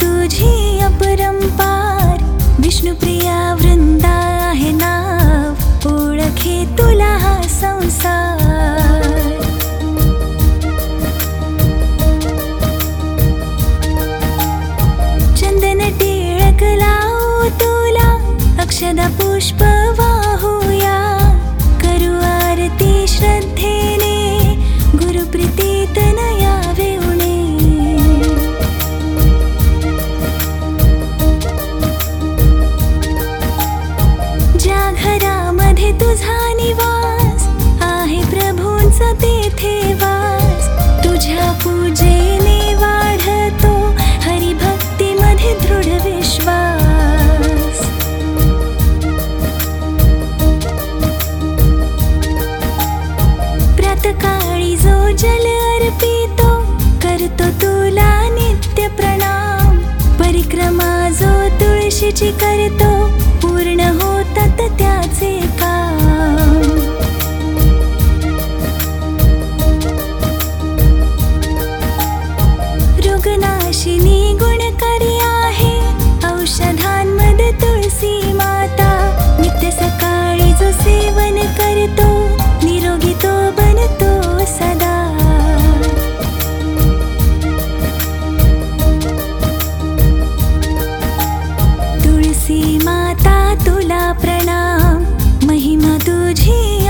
तुझी अपरंपार विष्णुप्रिया वृंदा आहे नाव। ओळखे तुला हा संसार। चंदन टिळक लावू तुला। अक्षदा पुष्प जो जल अर्पितो करतो तुला नित्य प्रणाम. परिक्रमा जो तुळशीची करतो माता तुला प्रणाम। महिमा तुझी झि